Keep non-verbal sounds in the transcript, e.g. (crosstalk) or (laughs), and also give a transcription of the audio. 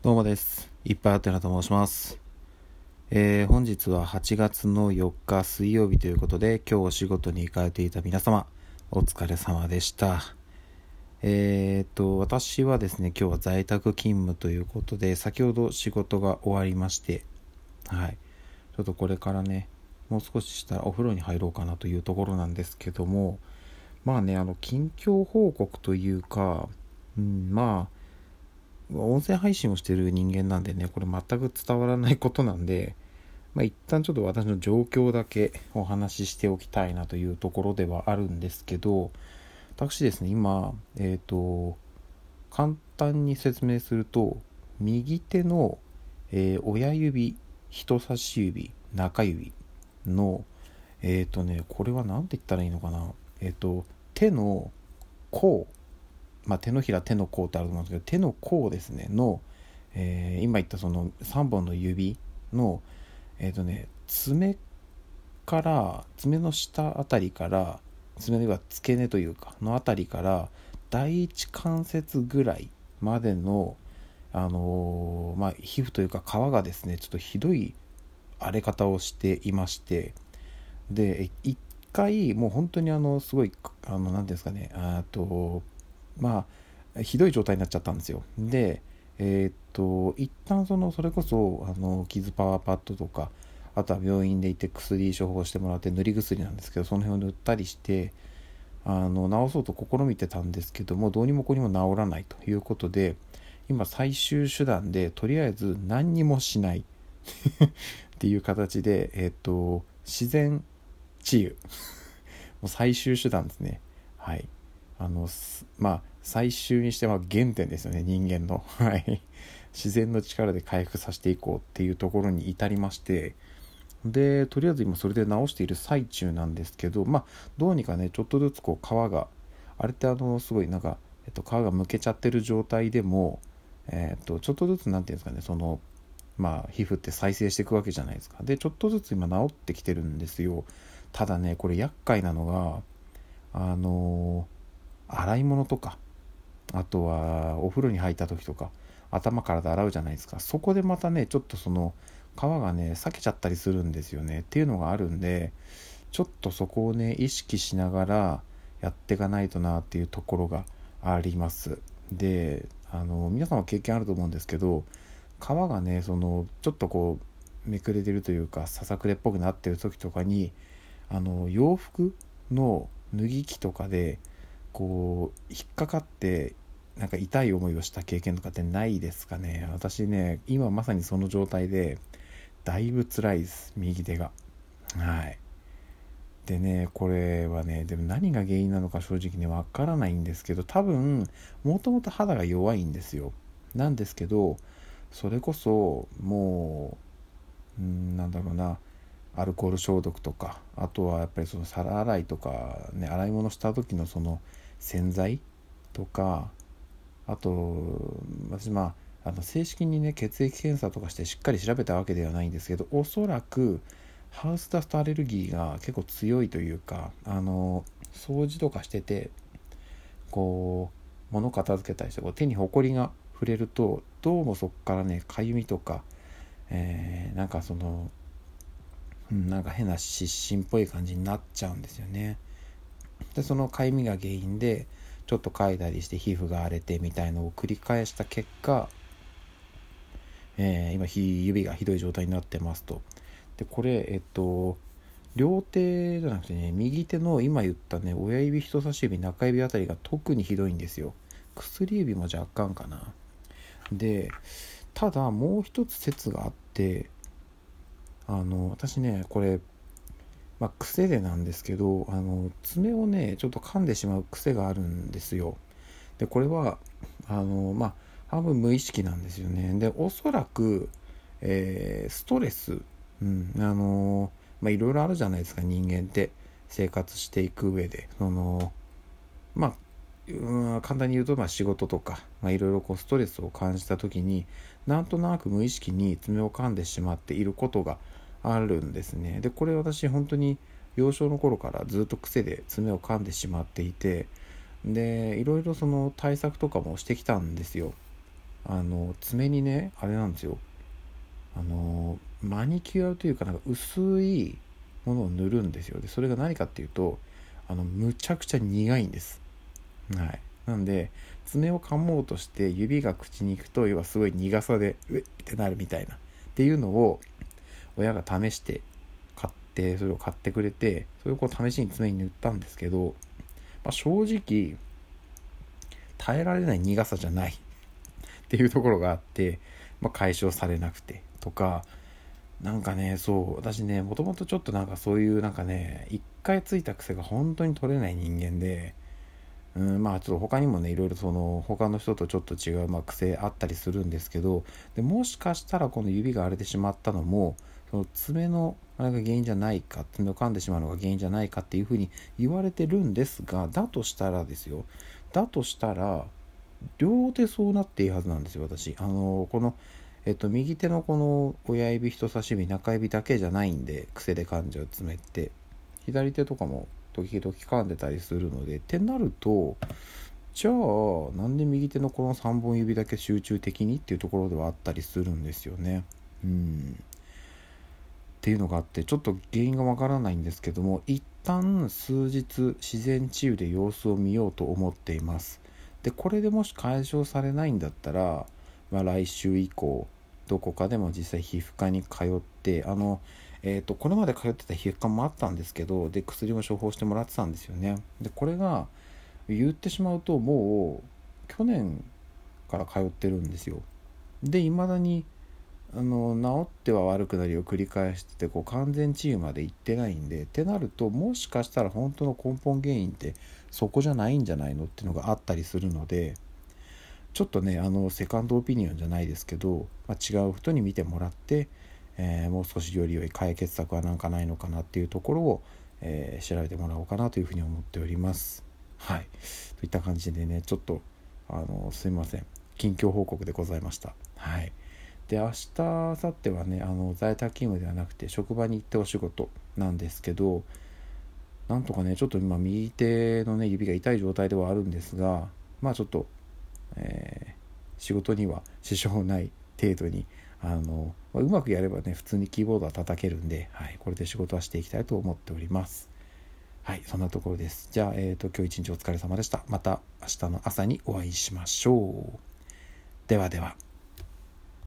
どうもです。いっぱいあってなと申します。えー本日は8月の4日水曜日ということで、今日お仕事に行かれていた皆様、お疲れ様でした。えーっと、私はですね、今日は在宅勤務ということで、先ほど仕事が終わりまして、はい。ちょっとこれからね、もう少ししたらお風呂に入ろうかなというところなんですけども、まあね、あの、近況報告というか、うん、まあ、音声配信をしてる人間なんでね、これ全く伝わらないことなんで、まあ、一旦ちょっと私の状況だけお話ししておきたいなというところではあるんですけど、私ですね、今、えっ、と、簡単に説明すると、右手の、えー親指、人差し指、中指の、えっ、とね、これは何て言ったらいいのかな。えっ、と、手の甲、まあ、手のひら手の甲ってあると思うんですけど手の甲ですねの、えー今言ったその3本の指のえっ、とね爪から爪の下あたりから爪の要は付け根というかのあたりから第一関節ぐらいまでのあのーまあ皮膚というか皮がですねちょっとひどい荒れ方をしていましてで一回もう本当にあのすごいあの何ていうんですかねあとまあひどい状態になっちゃったんですよ。でえーっと一旦そのそれこそあの傷パワーパッドとかあとは病院で行って薬処方してもらって塗り薬なんですけどその辺を塗ったりしてあの治そうと試みてたんですけどもどうにもこうにも治らないということで今最終手段でとりあえず何にもしない (laughs) っていう形でえーっと自然治癒。(laughs) もう最終手段ですね。はい。あのまあ最終にしては原点ですよね人間の。(laughs) はい。自然の力で回復させていこうっていうところに至りまして。でとりあえず今それで直している最中なんですけどまあどうにかねちょっとずつこう皮があれってあのすごいなんか、えっと、皮がむけちゃってる状態でもえっとちょっとずつなんていうんですかねそのまあ皮膚って再生していくわけじゃないですか。でちょっとずつ今治ってきてるんですよ。ただねこれ厄介なのがあの洗い物とかあとはお風呂に入った時とか頭から洗うじゃないですか。そこでまたねちょっとその皮がね裂けちゃったりするんですよね。っていうのがあるんでちょっとそこをね意識しながらやっていかないとなっていうところがあります。であの皆さんは経験あると思うんですけど皮がねそのちょっとこうめくれてるというかささくれっぽくなってる時とかにあの洋服の脱ぎ着とかでこう引っかかってなんか痛い思いをした経験とかってないですかね。私ね今まさにその状態でだいぶ辛いです右手が。はい。でねこれはねでも何が原因なのか正直ねわからないんですけど多分もともと肌が弱いんですよ。なんですけどそれこそもううんなんだろうな。アルコール消毒とかあとはやっぱりその皿洗いとかね洗い物した時のその洗剤とかあと私まああの正式にね血液検査とかしてしっかり調べたわけではないんですけどおそらくハウスダストアレルギーが結構強いというかあの掃除とかしててこう物片付けたりしてこう手にほこりが触れるとどうもそこからねかゆみとか、えーなんかそのうんなんか変な湿疹っぽい感じになっちゃうんですよね。でそのかゆみが原因でちょっとかいだりして皮膚が荒れてみたいのを繰り返した結果、えー今ひ指がひどい状態になってますと。でこれえっと両手じゃなくてね右手の今言ったね親指人差し指中指あたりが特にひどいんですよ薬指も若干かなでただもう一つ説があってあの私ねこれまあ癖でなんですけどあの爪をねちょっと噛んでしまう癖があるんですよ。でこれはあのまあ半分無意識なんですよね。でおそらく、えーストレス。うんあのまあいろいろあるじゃないですか人間って。生活していく上で。そのまあうん簡単に言うとまあ仕事とかまあいろいろこうストレスを感じた時になんとなく無意識に爪を噛んでしまっていることがあるんですね。でこれ私本当に幼少の頃からずっと癖で爪を噛んでしまっていてでいろいろその対策とかもしてきたんですよ。あの爪にねあれなんですよ。あのマニキュアというかなんか薄いものを塗るんですよ。でそれが何かっていうとあのむちゃくちゃ苦いんです。はい。なんで爪を噛もうとして指が口に行くと要はすごい苦さでうえってなるみたいな。っていうのを親が試して買ってそれを買ってくれてそれをこう試しに爪に塗ったんですけど、まあ、正直耐えられない苦さじゃない (laughs) っていうところがあって、まあ、解消されなくてとかなんかねそう私ねもともとちょっとなんかそういうなんかね一回ついた癖が本当に取れない人間でうんまあちょっと他にもねいろいろその他の人とちょっと違う、まあ、癖あったりするんですけどでもしかしたらこの指が荒れてしまったのもその爪のあれが原因じゃないか爪を噛んでしまうのが原因じゃないかっていうふうに言われてるんですがだとしたらですよだとしたら両手そうなっていいはずなんですよ私。あのこのえっと右手のこの親指人差し指中指だけじゃないんで癖で噛んじゃう爪って左手とかも時々噛んでたりするのでってなるとじゃあなんで右手のこの3本指だけ集中的にっていうところではあったりするんですよね。うん。っていうのがあってちょっと原因がわからないんですけども一旦数日自然治癒で様子を見ようと思っています。でこれでもし解消されないんだったら、まあ、来週以降どこかでも実際皮膚科に通ってあのえーと、これまで通ってた皮膚科もあったんですけどで薬も処方してもらってたんですよね。でこれが言ってしまうともう去年から通ってるんですよ。でいまだにあの治っては悪くなりを繰り返しててこう完全治癒まで行ってないんでってなるともしかしたら本当の根本原因ってそこじゃないんじゃないのっていうのがあったりするのでちょっとねあのセカンドオピニオンじゃないですけど、まあ、違う人に見てもらって、えー、もう少しより良い解決策は何かないのかなっていうところを、えー、調べてもらおうかなというふうに思っております。はいといった感じでねちょっとあのすいません近況報告でございました。はいで明日明後日はねあの在宅勤務ではなくて職場に行ってお仕事なんですけどなんとかねちょっと今右手のね指が痛い状態ではあるんですがまあちょっと、えー、仕事には支障ない程度にあの、まあ、うまくやればね普通にキーボードは叩けるんで、はい、これで仕事はしていきたいと思っております。はいそんなところです。じゃあ、えーと、と今日一日お疲れ様でした。また明日の朝にお会いしましょう。ではでは。